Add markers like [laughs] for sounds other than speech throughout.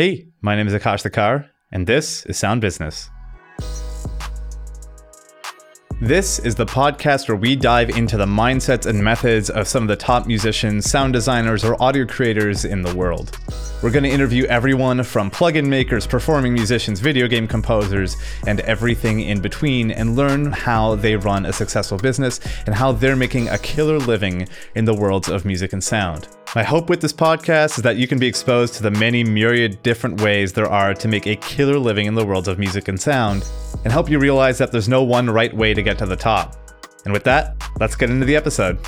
Hey, my name is Akash Thakar, and this is Sound Business. This is the podcast where we dive into the mindsets and methods of some of the top musicians, sound designers, or audio creators in the world. We're going to interview everyone from plugin makers, performing musicians, video game composers, and everything in between and learn how they run a successful business and how they're making a killer living in the worlds of music and sound. My hope with this podcast is that you can be exposed to the many myriad different ways there are to make a killer living in the worlds of music and sound and help you realize that there's no one right way to get to the top. And with that, let's get into the episode.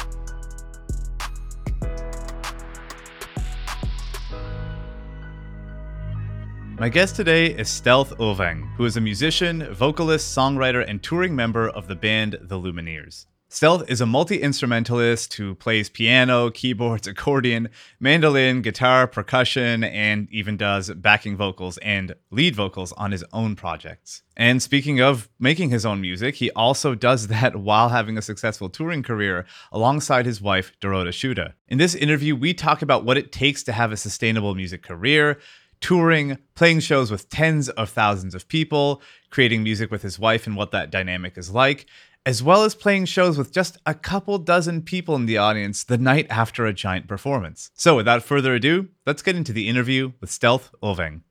My guest today is Stelth Ulvang, who is a musician, vocalist, songwriter, and touring member of the band The Lumineers. Stelth is a multi instrumentalist who plays piano, keyboards, accordion, mandolin, guitar, percussion, and even does backing vocals and lead vocals on his own projects. And speaking of making his own music, he also does that [laughs] while having a successful touring career alongside his wife, Dorota Szuba. In this interview, we talk about what it takes to have a sustainable music career, touring, playing shows with tens of thousands of people, creating music with his wife and what that dynamic is like, as well as playing shows with just a couple dozen people in the audience the night after a giant performance. So, without further ado, let's get into the interview with Stelth Ulvang.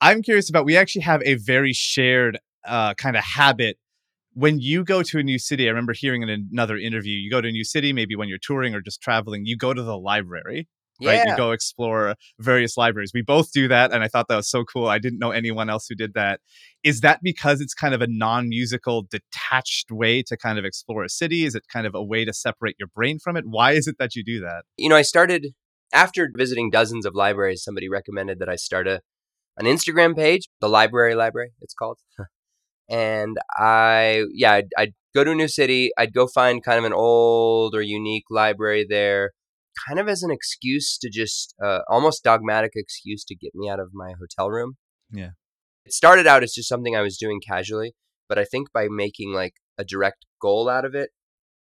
I'm curious about, we actually have a very shared uh, kind of habit. When you go to a new city, I remember hearing in another interview, you go to a new city, maybe when you're touring or just traveling, you go to the library right? You go explore various libraries. We both do that, and I thought that was so cool. I didn't know anyone else who did that. Is that because it's kind of a non-musical, detached way to kind of explore a city? Is it kind of a way to separate your brain from it? Why is it that you do that? You know, I started after visiting dozens of libraries. Somebody recommended that I start a an Instagram page, the Library Library, it's called. [laughs] and I, yeah, I'd, I'd go to a new city. I'd go find kind of an old or unique library there kind of as an excuse to just uh, almost dogmatic excuse to get me out of my hotel room. Yeah. It started out as just something I was doing casually, but I think by making like a direct goal out of it,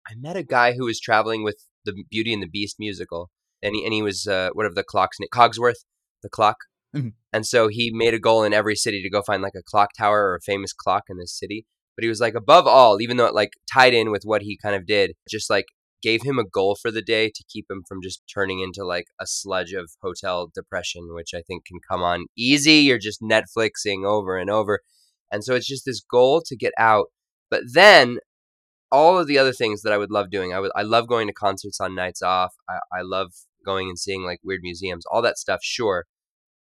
I met a guy who was traveling with the Beauty and the Beast musical, and he and he was uh, whatever the clock's name, Cogsworth, the clock. Mhm. And so he made a goal in every city to go find like a clock tower or a famous clock in this city. But he was like, above all, even though it like tied in with what he kind of did, just like gave him a goal for the day to keep him from just turning into like a sludge of hotel depression, which I think can come on easy. You're just Netflixing over and over. And so it's just this goal to get out. But then all of the other things that I would love doing, I would I love going to concerts on nights off. I, I love going and seeing like weird museums, all that stuff, sure.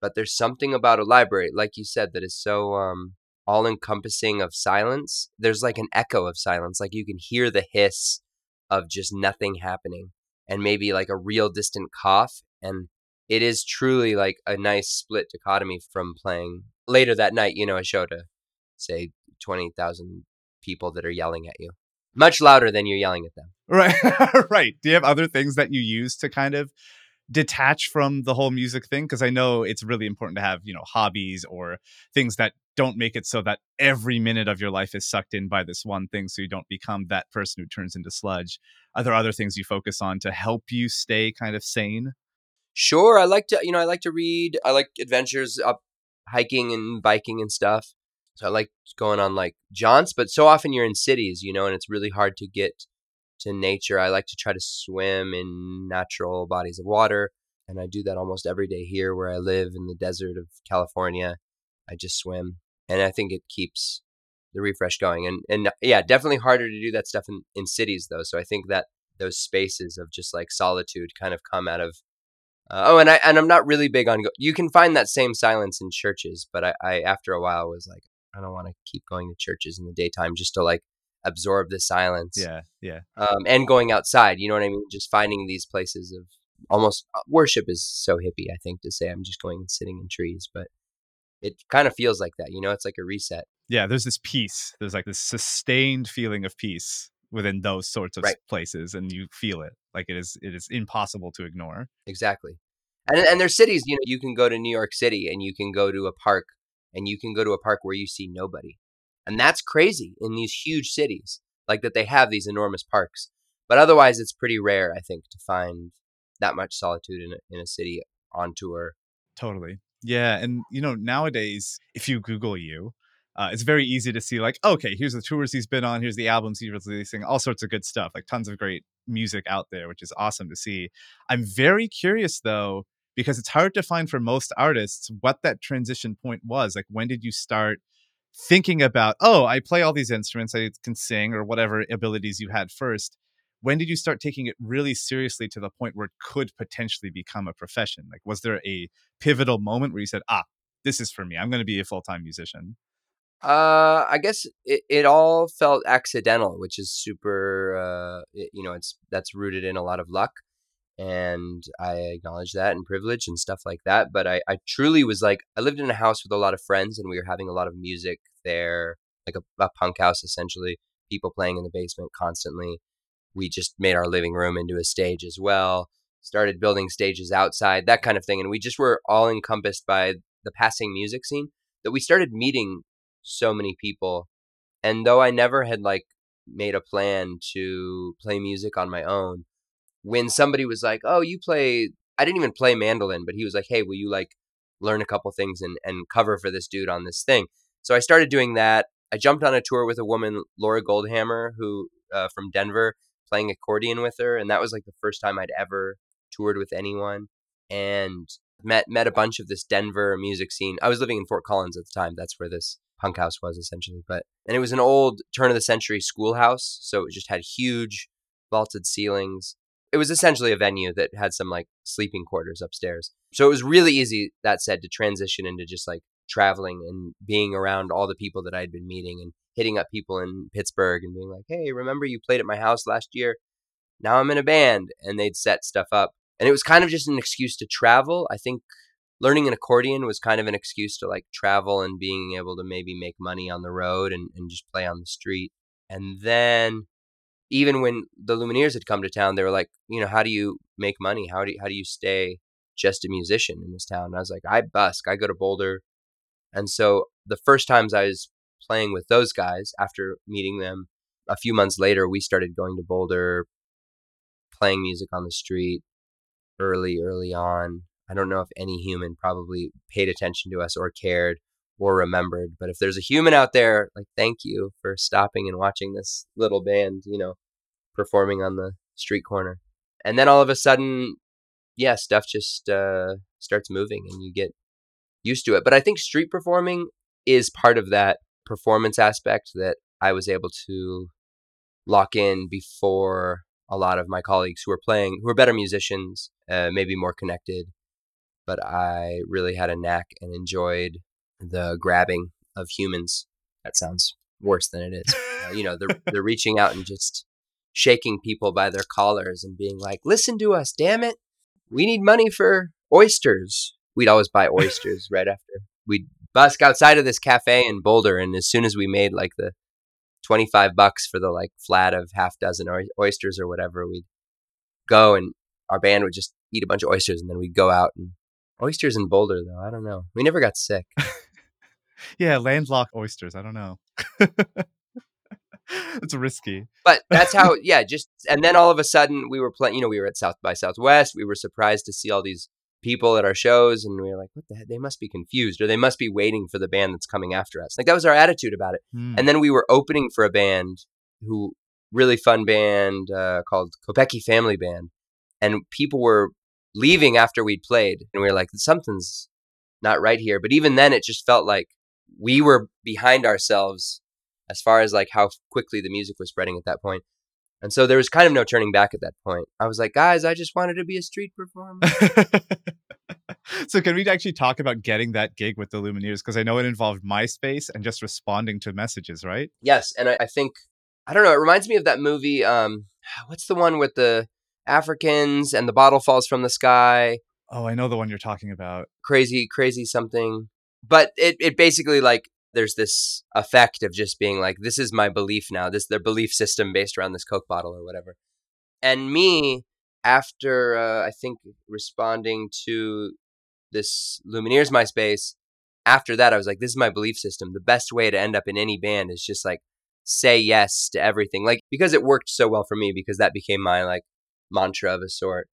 But there's something about a library, like you said, that is so um all encompassing of silence. There's like an echo of silence. Like you can hear the hiss of just nothing happening and maybe like a real distant cough and it is truly like a nice split dichotomy from playing later that night you know a show to say 20,000 people that are yelling at you much louder than you're yelling at them Right. [laughs] right. Do you have other things that you use to kind of detach from the whole music thing? Because I know it's really important to have, you know, hobbies or things that don't make it so that every minute of your life is sucked in by this one thing so you don't become that person who turns into sludge. Are there other things you focus on to help you stay kind of sane? sure i like to you know i like to read i like adventures up hiking and biking and stuff so i like going on like jaunts but so often you're in cities you know and it's really hard to get to nature i like to try to swim in natural bodies of water and i do that almost every day here where i live in the desert of california i just swim and i think it keeps the refresh going and and yeah definitely harder to do that stuff in, in cities though so i think that those spaces of just like solitude kind of come out of uh, oh, and I and I'm not really big on. Go- you can find that same silence in churches, but I, I after a while was like, I don't want to keep going to churches in the daytime just to like absorb the silence. Yeah. Yeah. Um, and going outside, you know what I mean? Just finding these places of almost uh, worship is so hippie. I think to say I'm just going and sitting in trees, but it kind of feels like that. You know, it's like a reset. Yeah. There's this peace. There's like this sustained feeling of peace within those sorts of Right. places and you feel it like it is it is impossible to ignore Exactly. And and there's cities, you know, you can go to New York City and you can go to a park and you can go to a park where you see nobody. And that's crazy in these huge cities, like that they have these enormous parks. But otherwise it's pretty rare, I think, to find that much solitude in a, in a city on tour. totally Yeah, and you know, nowadays, if you Google you, uh, it's very easy to see like, okay, here's the tours he's been on, here's the albums he's releasing, all sorts of good stuff, like tons of great music out there, which is awesome to see. I'm very curious though, because it's hard to find for most artists what that transition point was. Like, when did you start thinking about, oh, I play all these instruments, I can sing, or whatever abilities you had first? When did you start taking it really seriously to the point where it could potentially become a profession? Like, was there a pivotal moment where you said, ah, this is for me, I'm going to be a full time musician? Uh, I guess it, it all felt accidental, which is super. Uh, it, you know, it's that's rooted in a lot of luck, and I acknowledge that and privilege and stuff like that. But I, I truly was like, I lived in a house with a lot of friends, and we were having a lot of music there, like a, a punk house essentially. People playing in the basement constantly. We just made our living room into a stage as well. Started building stages outside, that kind of thing, and we just were all encompassed by the passing music scene that we started meeting so many people. And though I never had like made a plan to play music on my own, when somebody was like, "Oh, you play," I didn't even play mandolin, but he was like, "Hey, will you like learn a couple things and and cover for this dude on this thing?" So I started doing that. I jumped on a tour with a woman, Laura Goldhammer, who uh, from Denver, playing accordion with her, and that was like the first time I'd ever toured with anyone. And met met a bunch of this Denver music scene. I was living in Fort Collins at the time. That's where this punk house was essentially. But and it was an old turn of the century schoolhouse, so it just had huge vaulted ceilings. It was essentially a venue that had some like sleeping quarters upstairs. So it was really easy, that said, to transition into just like traveling and being around all the people that I'd been meeting and hitting up people in Pittsburgh and being like, hey, remember you played at my house last year? Now I'm in a band. And they'd set stuff up. And it was kind of just an excuse to travel. I think learning an accordion was kind of an excuse to like travel and being able to maybe make money on the road and, and just play on the street. And then even when the Lumineers had come to town, they were like, you know, how do you make money? How do you, how do you stay just a musician in this town? And I was like, I busk, I go to Boulder. And so the first times I was playing with those guys after meeting them, a few months later, we started going to Boulder, playing music on the street early, early on. I don't know if any human probably paid attention to us or cared or remembered. But if there's a human out there, like, thank you for stopping and watching this little band, you know, performing on the street corner. And then all of a sudden, yeah, stuff just uh, starts moving and you get used to it. But I think street performing is part of that performance aspect that I was able to lock in before a lot of my colleagues who are playing, who are better musicians, uh, maybe more connected, but I really had a knack and enjoyed the grabbing of humans. That sounds worse than it is. Uh, you know, they're [laughs] they're reaching out and just shaking people by their collars and being like, "Listen to us, damn it! We need money for oysters." We'd always buy oysters [laughs] right after. We'd busk outside of this cafe in Boulder, and as soon as we made like the twenty five bucks for the like flat of half dozen oysters or whatever, we'd go and our band would just eat a bunch of oysters, and then we'd go out and Oysters in Boulder, though. I don't know. We never got sick. Yeah, landlocked oysters. I don't know. [laughs] it's risky. But that's how, [laughs] yeah, just, and then all of a sudden we were playing, you know, we were at South by Southwest. We were surprised to see all these people at our shows and we were like, what the heck? They must be confused or they must be waiting for the band that's coming after us. Like that was our attitude about it. Mm. And then we were opening for a band who, really fun band uh, called Kopecky Family Band. And people were leaving after we'd played and we were like something's not right here but even then it just felt like we were behind ourselves as far as like how quickly the music was spreading at that point and so there was kind of no turning back at that point i was like guys i just wanted to be a street performer [laughs] so can we actually talk about getting that gig with the lumineers because i know it involved myspace and just responding to messages right yes and I, I think i don't know it reminds me of that movie um [sighs] what's the one with the Africans and the bottle falls from the sky. Oh, I know the one you're talking about. Crazy, crazy something. But it, it basically like there's this effect of just being like, this is my belief now. This their belief system based around this Coke bottle or whatever. And me, after uh, I think responding to this Lumineers MySpace, after that I was like, this is my belief system. The best way to end up in any band is just like say yes to everything. Like because it worked so well for me because that became my like mantra of a sort.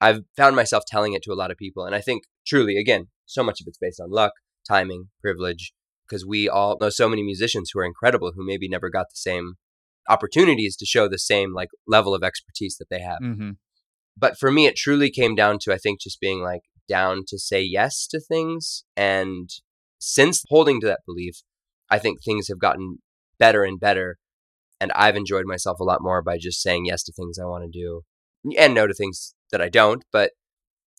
I've found myself telling it to a lot of people. And I think truly, again, so much of it's based on luck, timing, privilege, because we all know so many musicians who are incredible who maybe never got the same opportunities to show the same like level of expertise that they have. Mm-hmm. But for me, it truly came down to, I think, just being like down to say yes to things. And since holding to that belief, I think things have gotten better and better. And I've enjoyed myself a lot more by just saying yes to things I want to do and no to things that I don't, but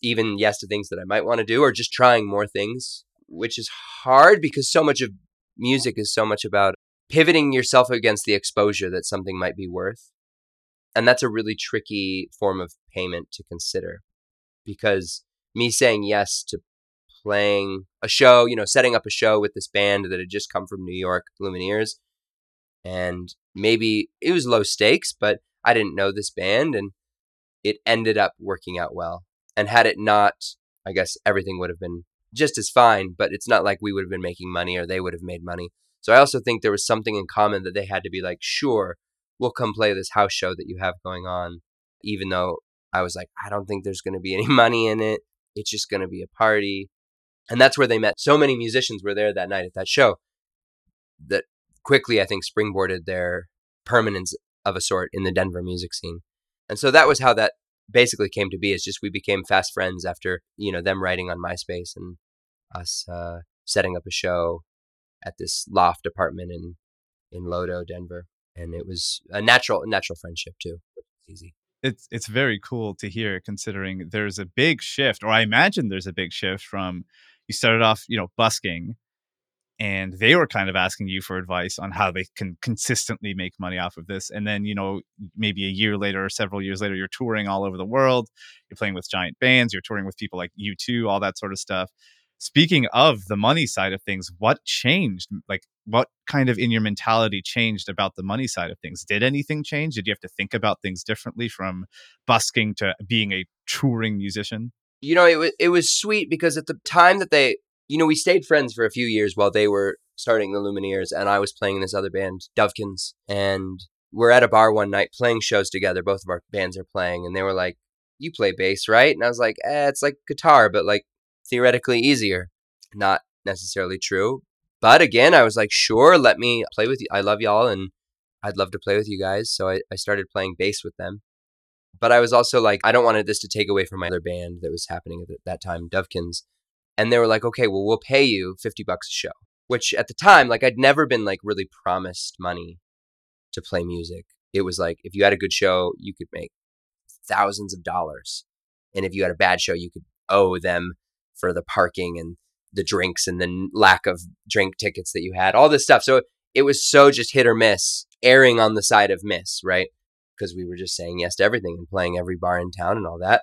even yes to things that I might want to do or just trying more things, which is hard because so much of music is so much about pivoting yourself against the exposure that something might be worth. And that's a really tricky form of payment to consider because me saying yes to playing a show, you know, setting up a show with this band that had just come from New York, Lumineers, and maybe it was low stakes, but I didn't know this band and it ended up working out well. And had it not, I guess everything would have been just as fine, but it's not like we would have been making money or they would have made money. So I also think there was something in common that they had to be like, sure, we'll come play this house show that you have going on, even though I was like, I don't think there's going to be [laughs] any money in it. It's just going to be a party. And that's where they met. So many musicians were there that night at that show that quickly, I think, springboarded their permanence of a sort in the Denver music scene. And so that was how that basically came to be. Is just we became fast friends after you know them writing on MySpace and us uh, setting up a show at this loft apartment in in Lodo, Denver, and it was a natural natural friendship too. easy. It's it's very cool to hear, considering there's a big shift, or I imagine there's a big shift from you started off, you know, busking and they were kind of asking you for advice on how they can consistently make money off of this and then you know maybe a year later or several years later you're touring all over the world you're playing with giant bands you're touring with people like U2 all that sort of stuff speaking of the money side of things what changed like what kind of in your mentality changed about the money side of things did anything change did you have to think about things differently from busking to being a touring musician you know it was it was sweet because at the time that they you know, we stayed friends for a few years while they were starting the Lumineers, and I was playing in this other band, Dovekins, and we're at a bar one night playing shows together. Both of our bands are playing, and they were like, "You play bass, right?" And I was like, "Eh, it's like guitar, but like theoretically easier." Not necessarily true, but again, I was like, "Sure, let me play with you. I love y'all, and I'd love to play with you guys." So I, I started playing bass with them. But I was also like, I don't want this to take away from my other band that was happening at that time, Dovekins and they were like, okay, well, we'll pay you 50 bucks a show, which at the time, like I'd never been like really promised money to play music. It was like, if you had a good show, you could make thousands of dollars. And if you had a bad show, you could owe them for the parking and the drinks and the lack of drink tickets that you had, all this stuff. So it was so just hit or miss, erring on the side of miss, right? Because we were just saying yes to everything and playing every bar in town and all that.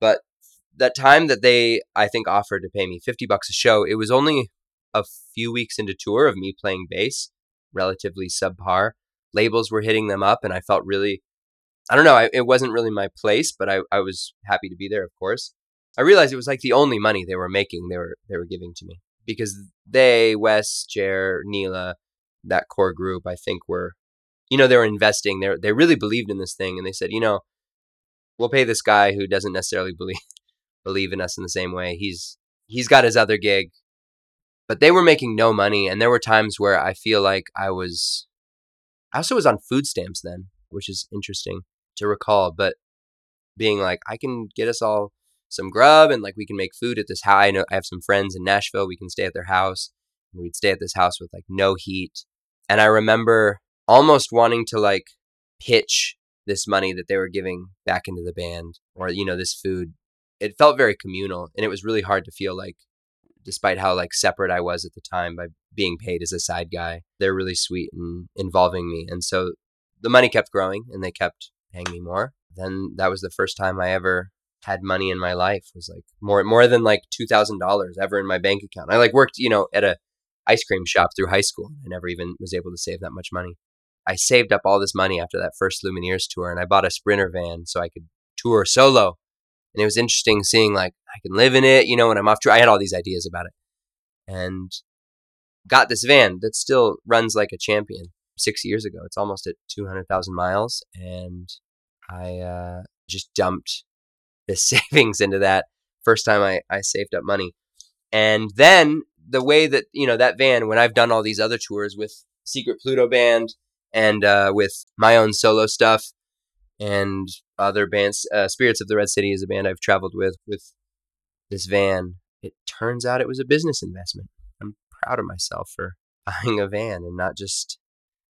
But that time that they I think offered to pay me 50 bucks a show, it was only a few weeks into tour of me playing bass, relatively subpar. Labels were hitting them up and I felt really I don't know, I, it wasn't really my place, but I, I was happy to be there, of course. I realized it was like the only money they were making, they were they were giving to me. Because they, Wes, Jer, Neyla, that core group, I think were you know, they were investing. They they really believed in this thing and they said, you know, we'll pay this guy who doesn't necessarily believe [laughs] believe in us in the same way. He's he's got his other gig. But they were making no money and there were times where I feel like I was I also was on food stamps then, which is interesting to recall, but being like I can get us all some grub and like we can make food at this house. I know I have some friends in Nashville. We can stay at their house. And we'd stay at this house with like no heat. And I remember almost wanting to like pitch this money that they were giving back into the band or you know this food it felt very communal and it was really hard to feel like despite how like separate I was at the time by being paid as a side guy they're really sweet and involving me and so the money kept growing and they kept paying me more then that was the first time I ever had money in my life was like more more than like $2000 ever in my bank account I like worked you know at a ice cream shop through high school I never even was able to save that much money I saved up all this money after that first Lumineers tour and I bought a sprinter van so I could tour solo and it was interesting seeing like I can live in it, you know, when I'm off tour. I had all these ideas about it, and got this van that still runs like a champion. Six years ago, it's almost at two hundred thousand miles, and I uh, just dumped this [laughs] savings into that first time I, I saved up money. And then the way that, you know, that van, when I've done all these other tours with Secret Pluto Band and uh, with my own solo stuff and other bands, uh, Spirits of the Red City is a band I've traveled with, with this van. It turns out it was a business investment. I'm proud of myself for [laughs] buying a van and not just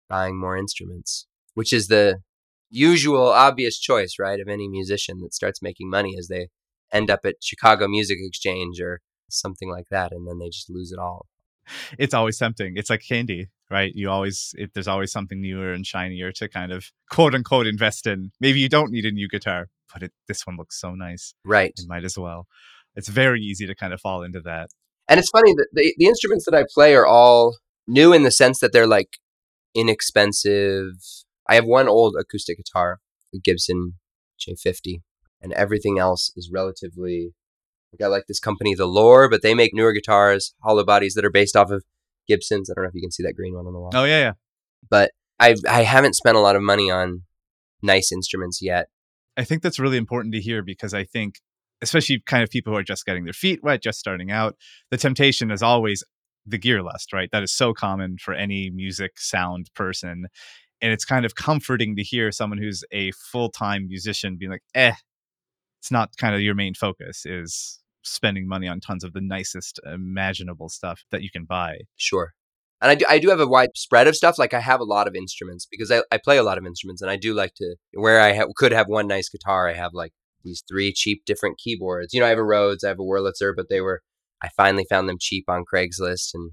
buying more instruments, which is the usual obvious choice, right, of any musician that starts making money as they end up at Chicago Music Exchange or something like that, and then they just lose it all. It's always tempting. It's like candy, right? You always it, there's always something newer and shinier to kind of quote unquote invest in. Maybe you don't need a new guitar, but it, this one looks so nice, right? You might as well. It's very easy to kind of fall into that. And it's funny that the, the instruments that I play are all new in the sense that they're like inexpensive. I have one old acoustic guitar, a Gibson J50, and everything else is relatively. Like I like this company, The Loar, but they make newer guitars, hollow bodies that are based off of Gibsons. I don't know if you can see that green one on the wall. Oh yeah, yeah. But I I haven't spent a lot of money on nice instruments yet. I think that's really important to hear because I think especially kind of people who are just getting their feet wet, just starting out, the temptation is always the gear lust, right? That is so common for any music sound person. And it's kind of comforting to hear someone who's a full time musician being like, eh, it's not kind of your main focus, is spending money on tons of the nicest imaginable stuff that you can buy. Sure. And I do, I do have a wide spread of stuff. Like I have a lot of instruments because I, I play a lot of instruments and I do like to, where I ha- could have one nice guitar, I have like these three cheap different keyboards. You know, I have a Rhodes, I have a Wurlitzer, but they were I finally found them cheap on Craigslist, and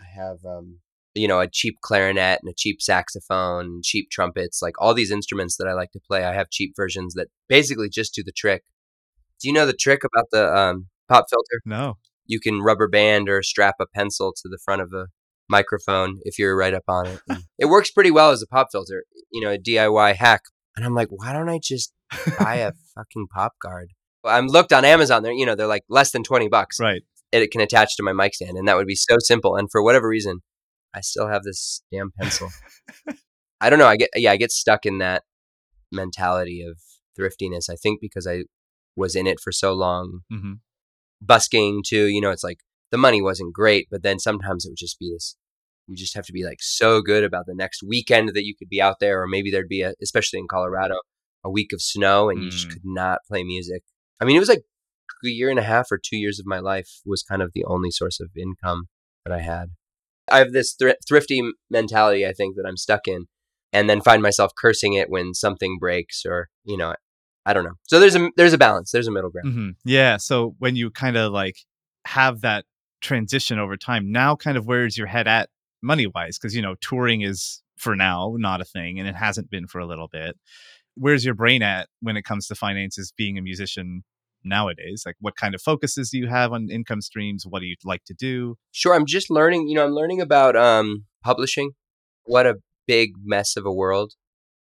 I have um, you know a cheap clarinet and a cheap saxophone, cheap trumpets, like all these instruments that I like to play. I have cheap versions that basically just do the trick. Do you know the trick about the um, pop filter? No. You can rubber band or strap a pencil to the front of a microphone if you're right up on it. [laughs] it works pretty well as a pop filter, you know, a DIY hack. And I'm like, why don't I just buy a [laughs] fucking pop guard? Well, I'm looked on Amazon. They're you know they're like less than twenty bucks. Right it can attach to my mic stand, and that would be so simple. And for whatever reason, I still have this damn pencil. I don't know. I get yeah, I get stuck in that mentality of thriftiness. I think because I was in it for so long, mm-hmm. busking too. You know, it's like the money wasn't great, but then sometimes it would just be this. You just have to be like so good about the next weekend that you could be out there, or maybe there'd be a, especially in Colorado, a week of snow, and mm. you just mm. could not play music. I mean, it was like a year and a half or two years of my life was kind of the only source of income that I had. I have this thr- thrifty mentality, I think, that I'm stuck in, and then find myself cursing it when something breaks or, you know, I don't know. So there's a there's a balance. There's a middle ground. Mm-hmm. Yeah. So when you kind of like have that transition over time, now kind of where's your head at money wise? Because you know touring is for now not a thing, and it hasn't been for a little bit. Where's your brain at when it comes to finances? Being a musician nowadays? Like, what kind of focuses do you have on income streams? What do you like to do? Sure, I'm just learning. You know, I'm learning about um, publishing. What a big mess of a world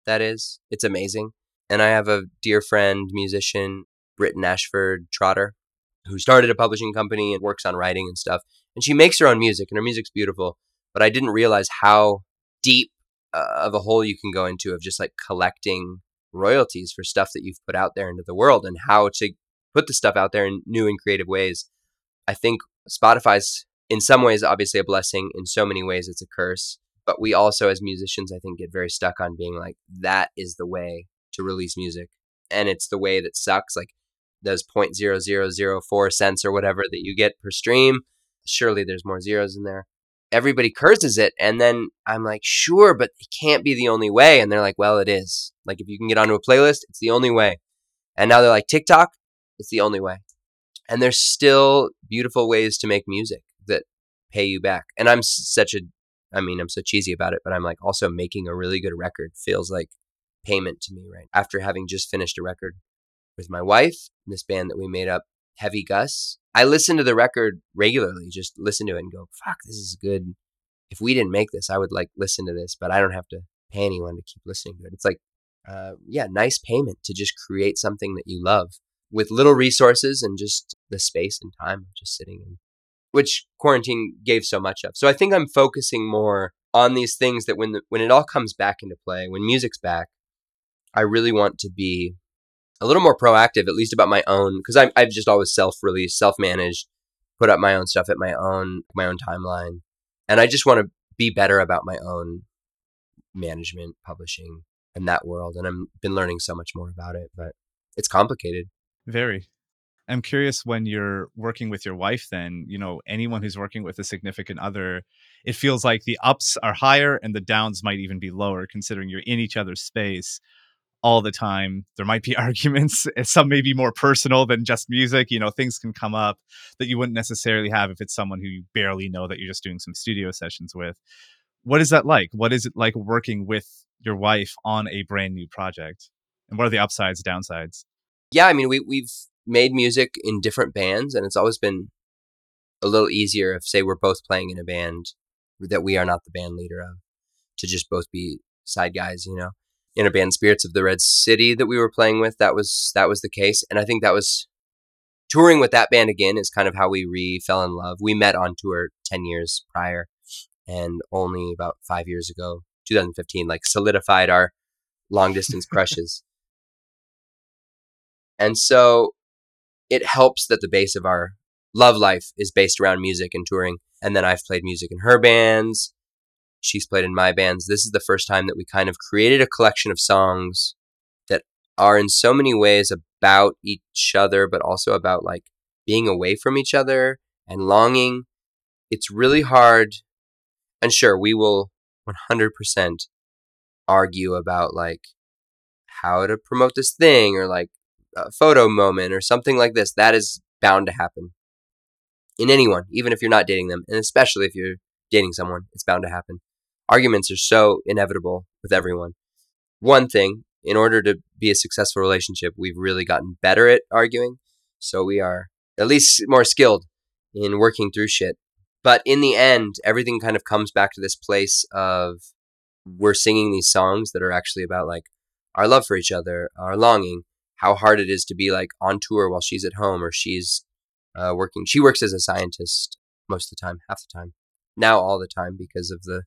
that is. It's amazing. And I have a dear friend, musician, Britton Ashford Trotter, who started a publishing company and works on writing and stuff. And she makes her own music, and her music's beautiful. But I didn't realize how deep uh, of a hole you can go into of just like collecting royalties for stuff that you've put out there into the world and how to put the stuff out there in new and creative ways. I think Spotify's in some ways obviously a blessing. In so many ways, it's a curse. But we also, as musicians, I think, get very stuck on being like, that is the way to release music. And it's the way that sucks. Like those 0.0004 cents or whatever that you get per stream. Surely there's more zeros in there. Everybody curses it. And then I'm like, sure, but it can't be the only way. And they're like, well, it is. Like if you can get onto a playlist, it's the only way. And now they're like, TikTok, it's the only way. And there's still beautiful ways to make music that pay you back. And I'm such a, I mean, I'm so cheesy about it, but I'm like also making a really good record feels like payment to me, right? After having just finished a record with my wife, this band that we made up, Heavy Gus, I listen to the record regularly, just listen to it and go, fuck, this is good. If we didn't make this, I would like listen to this, but I don't have to pay anyone to keep listening to it. It's like, uh, yeah, nice payment to just create something that you love with little resources and just the space and time just sitting in, which quarantine gave so much of. So I think I'm focusing more on these things that when the, when it all comes back into play, when music's back, I really want to be a little more proactive, at least about my own, because I've just always self released, self managed, put up my own stuff at my own my own timeline, and I just want to be better about my own management, publishing, and that world. And I've been learning so much more about it, but it's complicated. Very. I'm curious when you're working with your wife, then, you know, anyone who's working with a significant other, it feels like the ups are higher and the downs might even be lower, considering you're in each other's space all the time. There might be [laughs] arguments. Eh, some may be more personal than just music. You know, things can come up that you wouldn't necessarily have if it's someone who you barely know that you're just doing some studio sessions with. What is that like? What is it like working with your wife on a brand new project? And what are the upsides, downsides? Yeah, I mean, we, we've made music in different bands, and it's always been a little easier if, say, we're both playing in a band that we are not the band leader of, to just both be side guys, you know. In a band, Spirits of the Red City, that we were playing with, that was that was the case, and I think that was touring with that band again is kind of how we re fell in love. We met on tour ten years prior, and only about five years ago, 2015, like solidified our long distance [laughs] crushes. And so it helps that the base of our love life is based around music and touring. And then I've played music in her bands. She's played in my bands. This is the first time that we kind of created a collection of songs that are in so many ways about each other, but also about like being away from each other and longing. It's really hard. And sure, we will 100% argue about like how to promote this thing or like a photo moment or something like this, that is bound to happen in anyone, even if you're not dating them, and especially if you're dating someone, it's bound to happen. Arguments are so inevitable with everyone. One thing, in order to be a successful relationship, we've really gotten better at arguing. So we are at least more skilled in working through shit. But in the end, everything kind of comes back to this place of we're singing these songs that are actually about like our love for each other, our longing, how hard it is to be like on tour while she's at home or she's uh, working. She works as a scientist most of the time, half the time. Now all the time because of the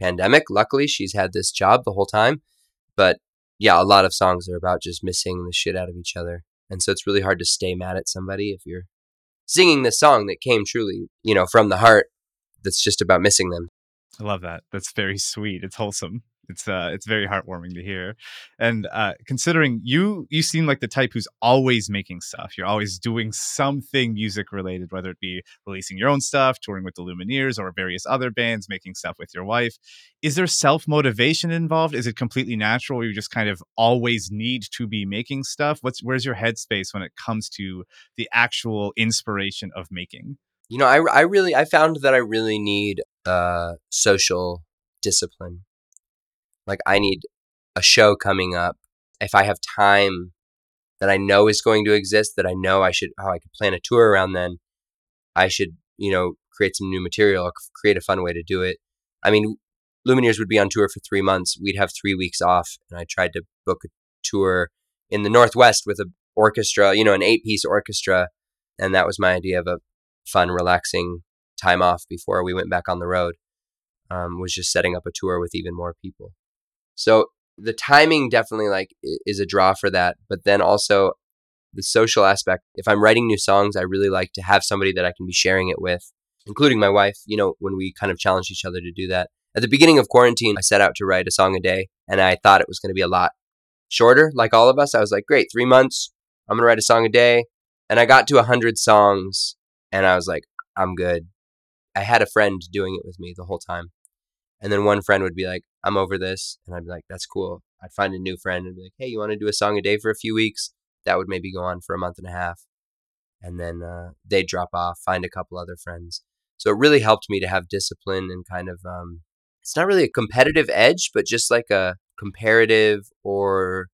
pandemic. Luckily, she's had this job the whole time. But yeah, a lot of songs are about just missing the shit out of each other. And so it's really hard to stay mad at somebody if you're singing this song that came truly, you know, from the heart that's just about missing them. I love that. That's very sweet. It's wholesome it's uh it's very heartwarming to hear. And uh considering you you seem like the type who's always making stuff. You're always doing something music related whether it be releasing your own stuff touring with the lumineers or various other bands making stuff with your wife. Is there self motivation involved? Is it completely natural you just kind of always need to be making stuff? What's where's your headspace when it comes to the actual inspiration of making? You know i, I really i found that i really need uh social discipline like I need a show coming up. If I have time that I know is going to exist, that I know I should, oh, I could plan a tour around then, I should, you know, create some new material, or create a fun way to do it. I mean, Lumineers would be on tour for three months. We'd have three weeks off. And I tried to book a tour in the Northwest with an orchestra, you know, an eight piece orchestra. And that was my idea of a fun, relaxing time off before we went back on the road, um, was just setting up a tour with even more people. So the timing definitely like is a draw for that, but then also the social aspect. If I'm writing new songs, I really like to have somebody that I can be sharing it with, including my wife, you know, when we kind of challenge each other to do that. At the beginning of quarantine, I set out to write a song a day, and I thought it was going to be a lot shorter, like all of us. I was like, great, three months, I'm going to write a song a day. And I got to 100 songs, and I was like, I'm good. I had a friend doing it with me the whole time. And then one friend would be like, I'm over this. And I'd be like, that's cool. I'd find a new friend and be like, hey, you want to do a song a day for a few weeks? That would maybe go on for a month and a half. And then uh, they'd drop off, find a couple other friends. So it really helped me to have discipline and kind of, um, it's not really a competitive edge, but just like a comparative or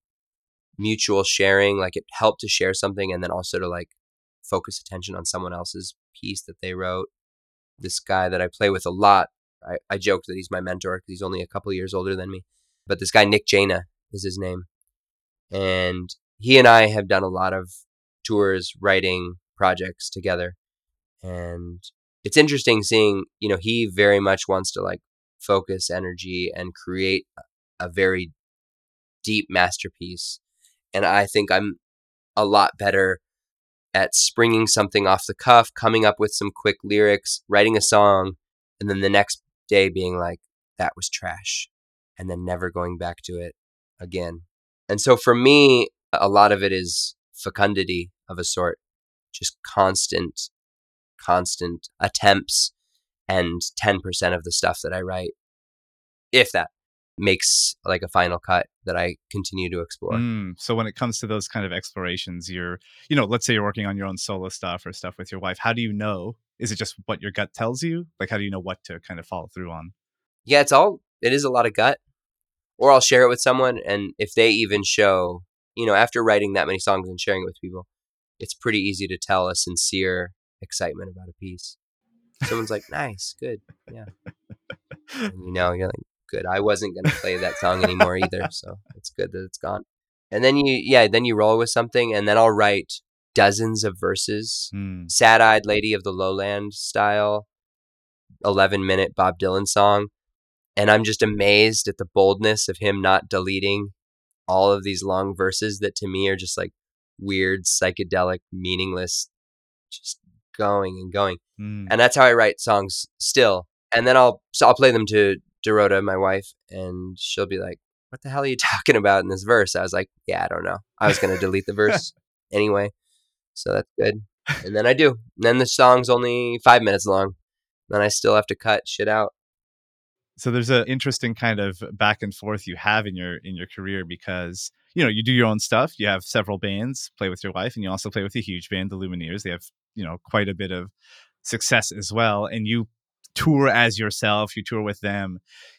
mutual sharing. Like it helped to share something and then also to like focus attention on someone else's piece that they wrote. This guy that I play with a lot I, I joked that he's my mentor because he's only a couple years older than me. But this guy, Nick Jaina, is his name. And he and I have done a lot of tours, writing projects together. And it's interesting seeing, you know, he very much wants to like focus energy and create a very deep masterpiece. And I think I'm a lot better at springing something off the cuff, coming up with some quick lyrics, writing a song, and then the next day being like, that was trash, and then never going back to it again. And so for me, a lot of it is fecundity of a sort, just constant, constant attempts and 10% of the stuff that I write, if that makes like a final cut that I continue to explore. Mm, so when it comes to those kind of explorations, you're, you know, let's say you're working on your own solo stuff or stuff with your wife. How do you know? Is it just what your gut tells you? Like, how do you know what to kind of follow through on? Yeah, it's all, it is a lot of gut. Or I'll share it with someone. And if they even show, you know, after writing that many songs and sharing it with people, it's pretty easy to tell a sincere excitement about a piece. Someone's like, nice, good. Yeah. And you know, you're like, good. I wasn't going to play that song anymore either. So it's good that it's gone. And then you, yeah, then you roll with something, and then I'll write dozens of verses, Mm. sad eyed lady of the lowland style, 11 minute Bob Dylan song. And I'm just amazed at the boldness of him not deleting all of these long verses that to me are just like weird, psychedelic, meaningless, just going and going. Mm. And that's how I write songs still. And then I'll so I'll play them to Dorota, my wife, and she'll be like, "What the hell are you [laughs] talking about in this verse?" I was like, "Yeah, I don't know. I was gonna delete the [laughs] verse anyway, so that's good." And then I do. And then the song's only five minutes long. Then I still have to cut shit out. so there's an interesting kind of back and forth you have in your in your career because you know you do your own stuff you have several bands play with your wife and you also play with a huge band the lumineers they have you know quite a bit of success as well and you tour as yourself you tour with them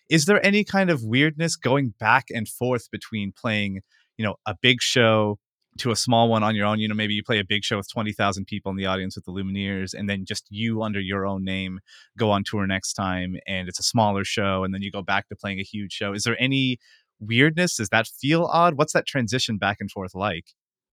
is there any kind of weirdness going back and forth between playing you know a big show to a small one on your own you know maybe you play a big show with 20,000 people in the audience with the lumineers and then just you under your own name go on tour next time and it's a smaller show and then you go back to playing a huge show. Is there any weirdness? Does that feel odd? What's that transition back and forth like?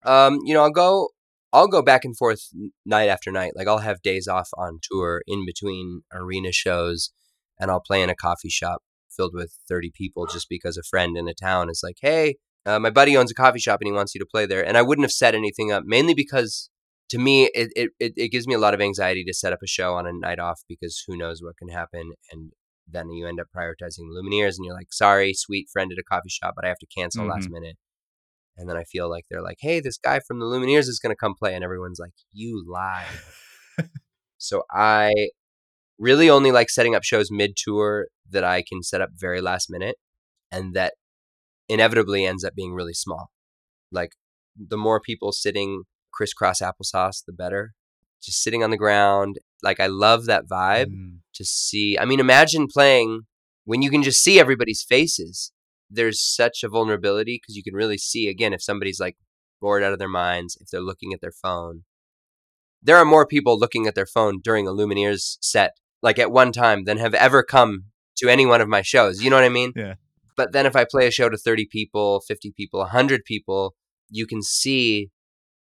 Um, you know, I'll go I'll go back and forth night after night. Like I'll have days off on tour in between arena shows and I'll play in a coffee shop filled with 30 people just because a friend in a town is like, "Hey, uh, my buddy owns a coffee shop and he wants you to play there." And I wouldn't have set anything up mainly because to me it, it, it, gives me a lot of anxiety to set up a show on a night off because who knows what can happen and then you end up prioritizing Lumineers and you're like, sorry, sweet friend at a coffee shop, but I have to cancel last minute. And then I feel like they're like, hey, this guy from the Lumineers is going to come play. And everyone's like, you lie. [laughs] so I really only like setting up shows mid tour that I can set up very last minute and that inevitably ends up being really small. Like the more people sitting crisscross applesauce, the better. Just sitting on the ground. Like I love that vibe Mm. to see. I mean, imagine playing when you can just see everybody's faces. There's such a vulnerability because you can really see again if somebody's like bored out of their minds, if they're looking at their phone. There are more people looking at their phone during a Lumineers set, like at one time, than have ever come to any one of my shows. You know what I mean? Yeah. But then if I play a show to 30 people, 50 people, 100 people, you can see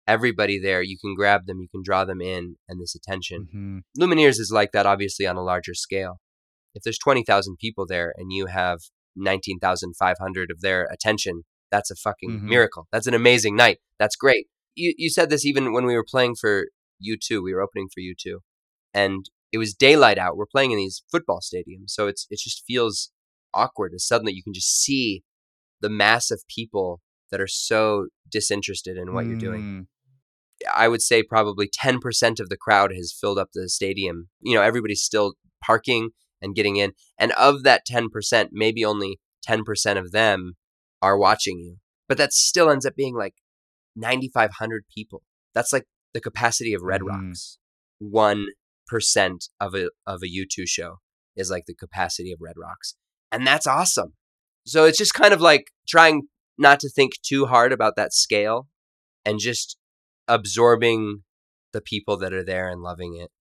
everybody there. You can grab them, you can draw them in, and this attention. Mhm. Lumineers is like that, obviously, on a larger scale. If there's 20,000 people there and you have 19,500 of their attention, that's a fucking Mhm. miracle. That's an amazing night. That's great. You, you said this even when we were playing for U2, we were opening for U2, and it was daylight out. We're playing in these football stadiums, so it's it just feels awkward. And suddenly you can just see the mass of people that are so disinterested in what you're doing. Mm. I would say probably 10% of the crowd has filled up the stadium. You know, everybody's still parking and getting in. And of that 10%, maybe only 10% of them are watching you. But that still ends up being like 9,500 people. That's like the capacity of Red Mhm. Rocks. 1% of a, of a U2 show is like the capacity of Red Rocks. And that's awesome. So it's just kind of like trying not to think too hard about that scale and just absorbing the people that are there and loving it.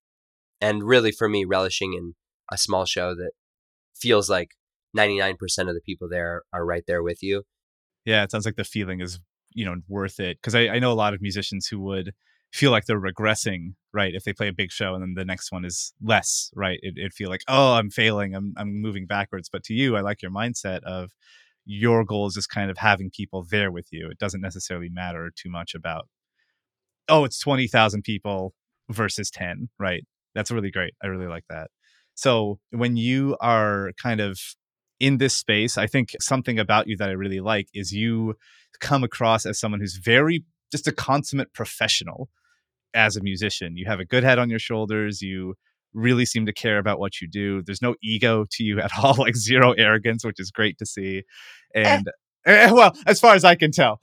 And really, for me, relishing in a small show that feels like 99% of the people there are right there with you. yeah it sounds like the feeling is you know worth it because I, I know a lot of musicians who would feel like they're regressing right if they play a big show and then the next one is less right it, it'd feel like oh i'm failing i'm, I'm moving backwards but to you i like your mindset of your goal is just kind of having people there with you it doesn't necessarily matter too much about oh, it's 20,000 people versus 10, right? That's really great. I really like that. So when you are kind of in this space, I think something about you that I really like is you come across as someone who's very just a consummate professional as a musician. You have a good head on your shoulders. You really seem to care about what you do. There's no ego to you [laughs] at all, like zero arrogance, which is great to see. And eh. well, as far as I can tell.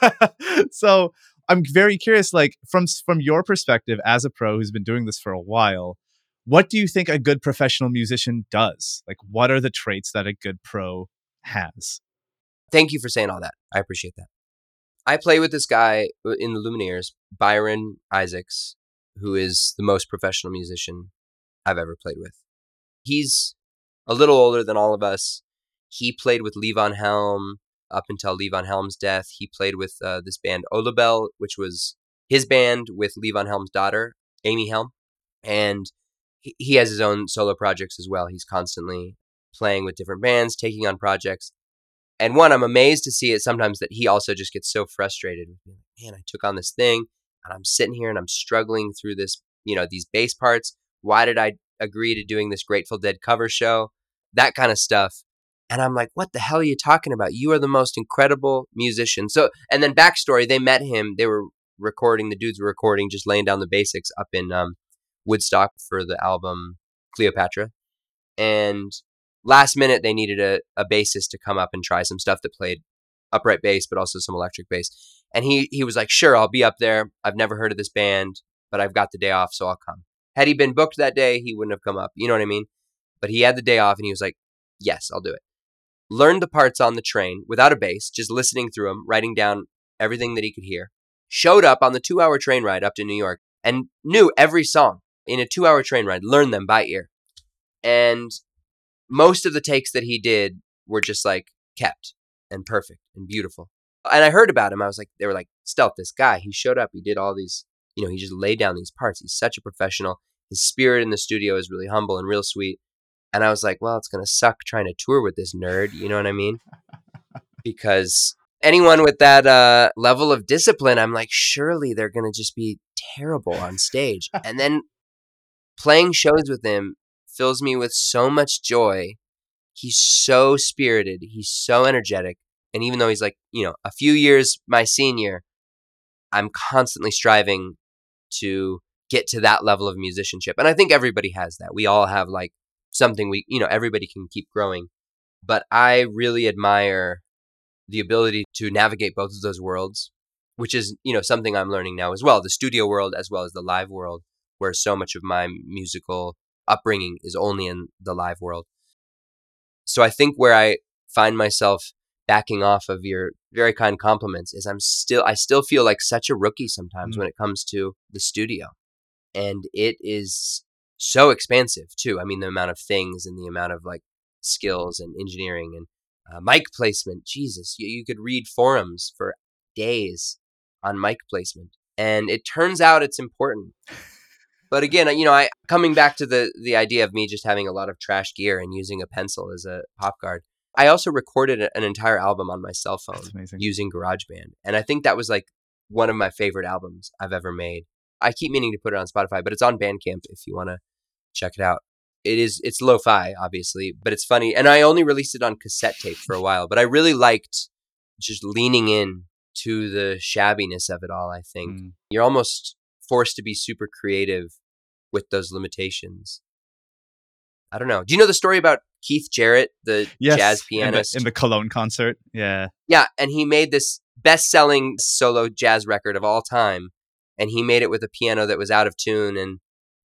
[laughs] so I'm very curious, like from from your perspective as a pro who's been doing this for a while, what do you think a good professional musician does? Like, what are the traits that a good pro has? Thank you for saying all that. I appreciate that. I play with this guy uh, in the Lumineers, Byron Isaacs, who is the most professional musician I've ever played with. He's a little older than all of us. He played with Levon Helm up until Levon Helm's death. He played with uh, this band Ollabelle, which was his band with Levon Helm's daughter, Amy Helm. And he has his own solo projects as well. He's constantly playing with different bands, taking on projects. And one, I'm amazed to see it sometimes that he also just gets so frustrated. Man, I took on this thing and I'm sitting here and I'm struggling through this, you know, these bass parts. Why did I agree to doing this Grateful Dead cover show? That kind of stuff. And I'm like, what the hell are you talking about? You are the most incredible musician. So, and then backstory, they met him. They were recording, the dudes were recording, just laying down the basics up in um, Woodstock for the album Cleopatra. And last minute, they needed a, a bassist to come up and try some stuff that played upright bass, but also some electric bass. And he, he was like, sure, I'll be up there. I've never heard of this band, but I've got the day off, so I'll come. Had he been booked that day, he wouldn't have come up. You know what I mean? But he had the day off and he was like, yes, I'll do it learned the parts on the train without a bass, just listening through them, writing down everything that he could hear. Showed up on the two hour train ride up to New York and knew every song in a two hour train ride, learned them by ear. And most of the takes that he did were just like kept and perfect and beautiful. And I heard about him. I was like, they were like, Stelth, this guy, he showed up. He did all these, you know, he just laid down these parts. He's such a professional. His spirit in the studio is really humble and real sweet. And I was like, well, it's going to suck trying to tour with this nerd. You know what I mean? [laughs] because anyone with that uh, level of discipline, I'm like, surely they're going to just be terrible on stage. and then playing shows with him fills me with so much joy. He's so spirited, he's so energetic. And even though he's like, you know, a few years my senior, I'm constantly striving to get to that level of musicianship. And I think everybody has that. We all have like something we, you know, everybody can keep growing. But I really admire the ability to navigate both of those worlds, which is, you know, something I'm learning now as well the studio world as well as the live world, where so much of my musical upbringing is only in the live world. So I think where I find myself backing off of your very kind compliments is I'm still I still feel like such a rookie sometimes mm when it comes to the studio. And it is so expansive too. I mean, the amount of things and the amount of like skills and engineering and uh, mic placement. Jesus, you, you could read forums for days on mic placement, and it turns out it's important. But again, you know, I coming back to the the idea of me just having a lot of trash gear and using a pencil as a pop guard. I also recorded an entire album on my cell phone using GarageBand, and I think that was like one of my favorite albums I've ever made. I keep meaning to put it on Spotify, but it's on Bandcamp if you want to check it out. It is it's lo-fi, obviously, but it's funny. And I only released it on cassette tape for a while, but I really liked just leaning in to the shabbiness of it all. I think mm. you're almost forced to be super creative with those limitations. I don't know. Do you know the story about Keith Jarrett, the yes, jazz pianist in the, in the Cologne concert? Yeah, yeah, and he made this best-selling solo jazz record of all time, and he made it with a piano that was out of tune, and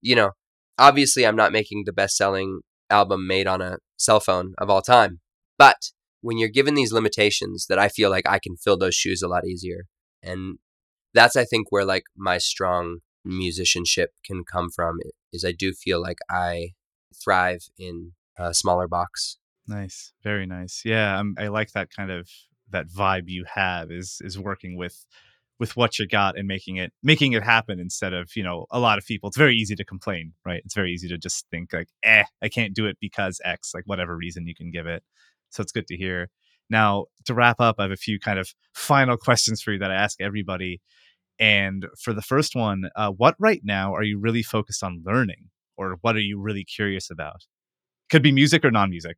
you know, obviously I'm not making the best selling album made on a cell phone of all time. But when you're given these limitations that I feel like I can fill those shoes a lot easier. And that's I think where like my strong musicianship can come from is I do feel like I thrive in a smaller box. Nice. Very nice. Yeah, I'm, I like that kind of that vibe you have is is working with with what you got and making it making it happen instead of you know a lot of people it's very easy to complain right it's very easy to just think like eh i can't do it because x like whatever reason you can give it so it's good to hear now to wrap up i have a few kind of final [laughs] questions for you that i ask everybody And for the first one, uh, what right now are you really focused on learning, or what are you really curious about? Could be music or non-music.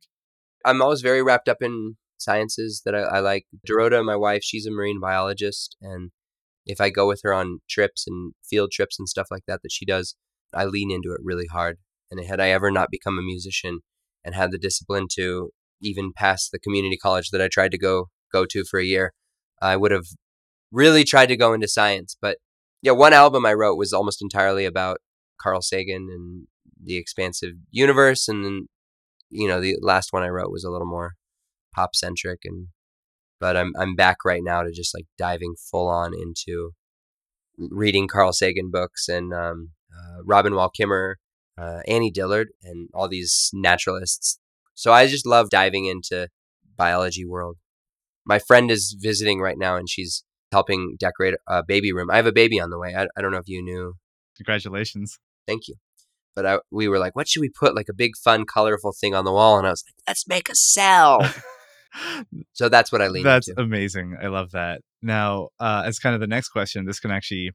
I'm always very wrapped up in sciences that I, I like. Dorota, my wife, she's a marine biologist, and if I go with her on trips and field trips and stuff like that that she does, I lean into it really hard. And had I ever not become a musician and had the discipline to even pass the community college that I tried to go go to for a year, I would have really tried to go into science. But yeah, one album I wrote was almost entirely about Carl Sagan and the expansive universe, and then you know the last one I wrote was a little more pop centric and but I'm I'm back right now to just like diving full on into reading Carl Sagan books and um, uh, Robin Wall Kimmerer, uh, Annie Dillard, and all these naturalists. So I just love diving into biology world. My friend is visiting right now, and she's helping decorate a baby room. I have a baby on the way. I, I don't know if you knew. Congratulations. Thank you. But I, we were like, what should we put? Like a big, fun, colorful thing on the wall. And I was like, let's make a cell. [laughs] so that's what I lean That's into. amazing. I love that. Now, uh, as kind of the next question, this can actually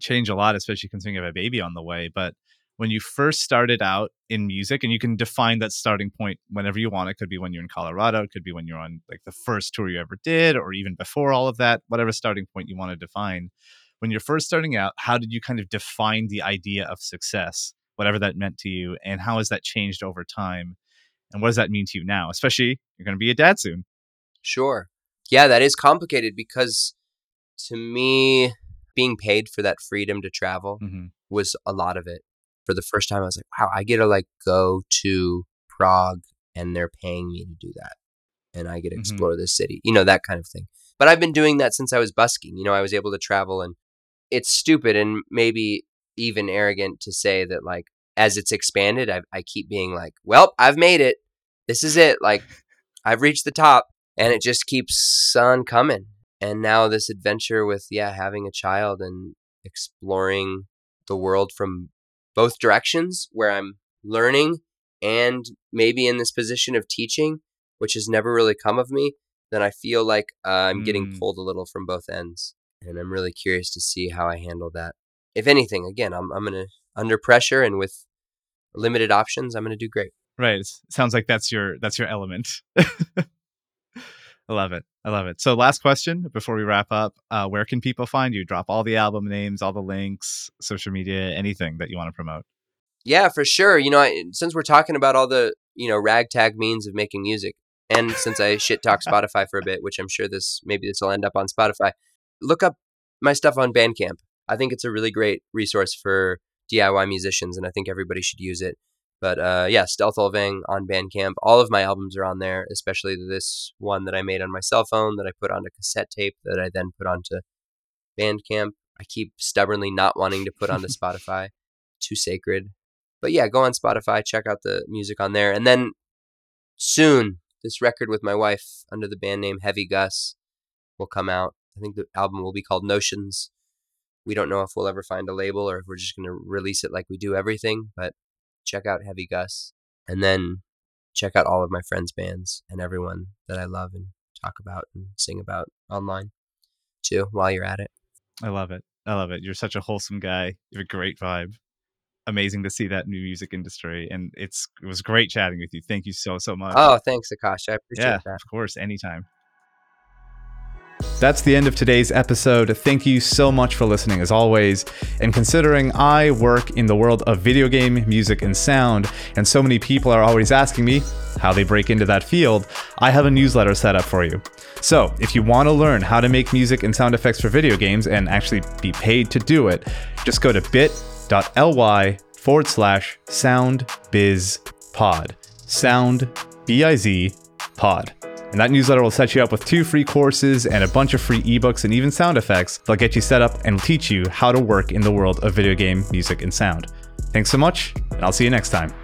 change a lot, especially considering you have a baby on the way. But when you first started out in music, and you can define that starting point whenever you want. It could be when you're in Colorado, it could be when you're on like the first tour you ever did, or even before all of that, whatever starting point you want to define. When you're first starting out, how did you kind of define the idea of success, whatever that meant to you, and how has that changed over time? And what does that mean to you now? Especially you're going to be a dad soon. Sure. Yeah, that is complicated because to me, being paid for that freedom to travel Mm-hmm. was a lot of it. For the first time, I was like, wow, I get to like go to Prague and they're paying me to do that. And I get to Mhm. explore this city, you know, that kind of thing. But I've been doing that since I was busking. You know, I was able to travel and it's stupid and maybe even arrogant to say that, like, as it's expanded, I, I keep being like, well, I've made it. This is it. Like, [laughs] I've reached the top and it just keeps on coming. And now this adventure with, yeah, having a child and exploring the world from both directions where I'm learning and maybe in this position of teaching, which has never really come of me, then I feel like uh, I'm getting Mm. pulled a little from both ends. And I'm really curious to see how I handle that. If anything, again, I'm, I'm going to, under pressure and with limited options, I'm going to do great. Right. It sounds like that's your that's your element. [laughs] I love it. I love it. So last question before we wrap up. Uh, where can people find you? Drop all the album names, all the links, social media, anything that you want to promote. Yeah, for sure. You know, I, since we're talking about all the, you know, ragtag means of making music, and since I shit talk [laughs] Spotify for a bit, which I'm sure this, maybe this will end up on Spotify, look up my stuff on Bandcamp. I think it's a really great resource for DIY musicians, and I think everybody should use it. But uh, yeah, Stelth Ulvang on Bandcamp. All of my albums are on there, especially this one that I made on my cell phone that I put onto cassette tape that I then put onto Bandcamp. I keep stubbornly not wanting to put onto [laughs] Spotify. Too sacred. But yeah, go on Spotify, check out the music on there. And then soon, this record with my wife under the band name Heavy Gus will come out. I think the album will be called Notions. We don't know if we'll ever find a label or if we're just going to release it like we do everything, but check out Heavy Gus. And then check out all of my friends' bands and everyone that I love and talk about and sing about online too while you're at it. I love it. I love it. You're such a wholesome guy. You have a great vibe. Amazing to see that new music industry, and it's it was great chatting with you. Thank you so so much. Oh, thanks, Akash. I appreciate yeah, that. of course, anytime. That's the end of today's episode. Thank you so much for listening, as always. And considering I work in the world of video game, music, and sound, and so many people are always asking me how they break into that field, I have a newsletter set up for you. So, if you want to learn how to make music and sound effects for video games and actually be paid to do it, just go to bit.ly forward slash soundbizpod. Sound, B I Z, pod. And that newsletter will set you up with two free courses and a bunch of free ebooks and even sound effects that'll get you set up and teach you how to work in the world of video game music and sound. Thanks so much, and I'll see you next time.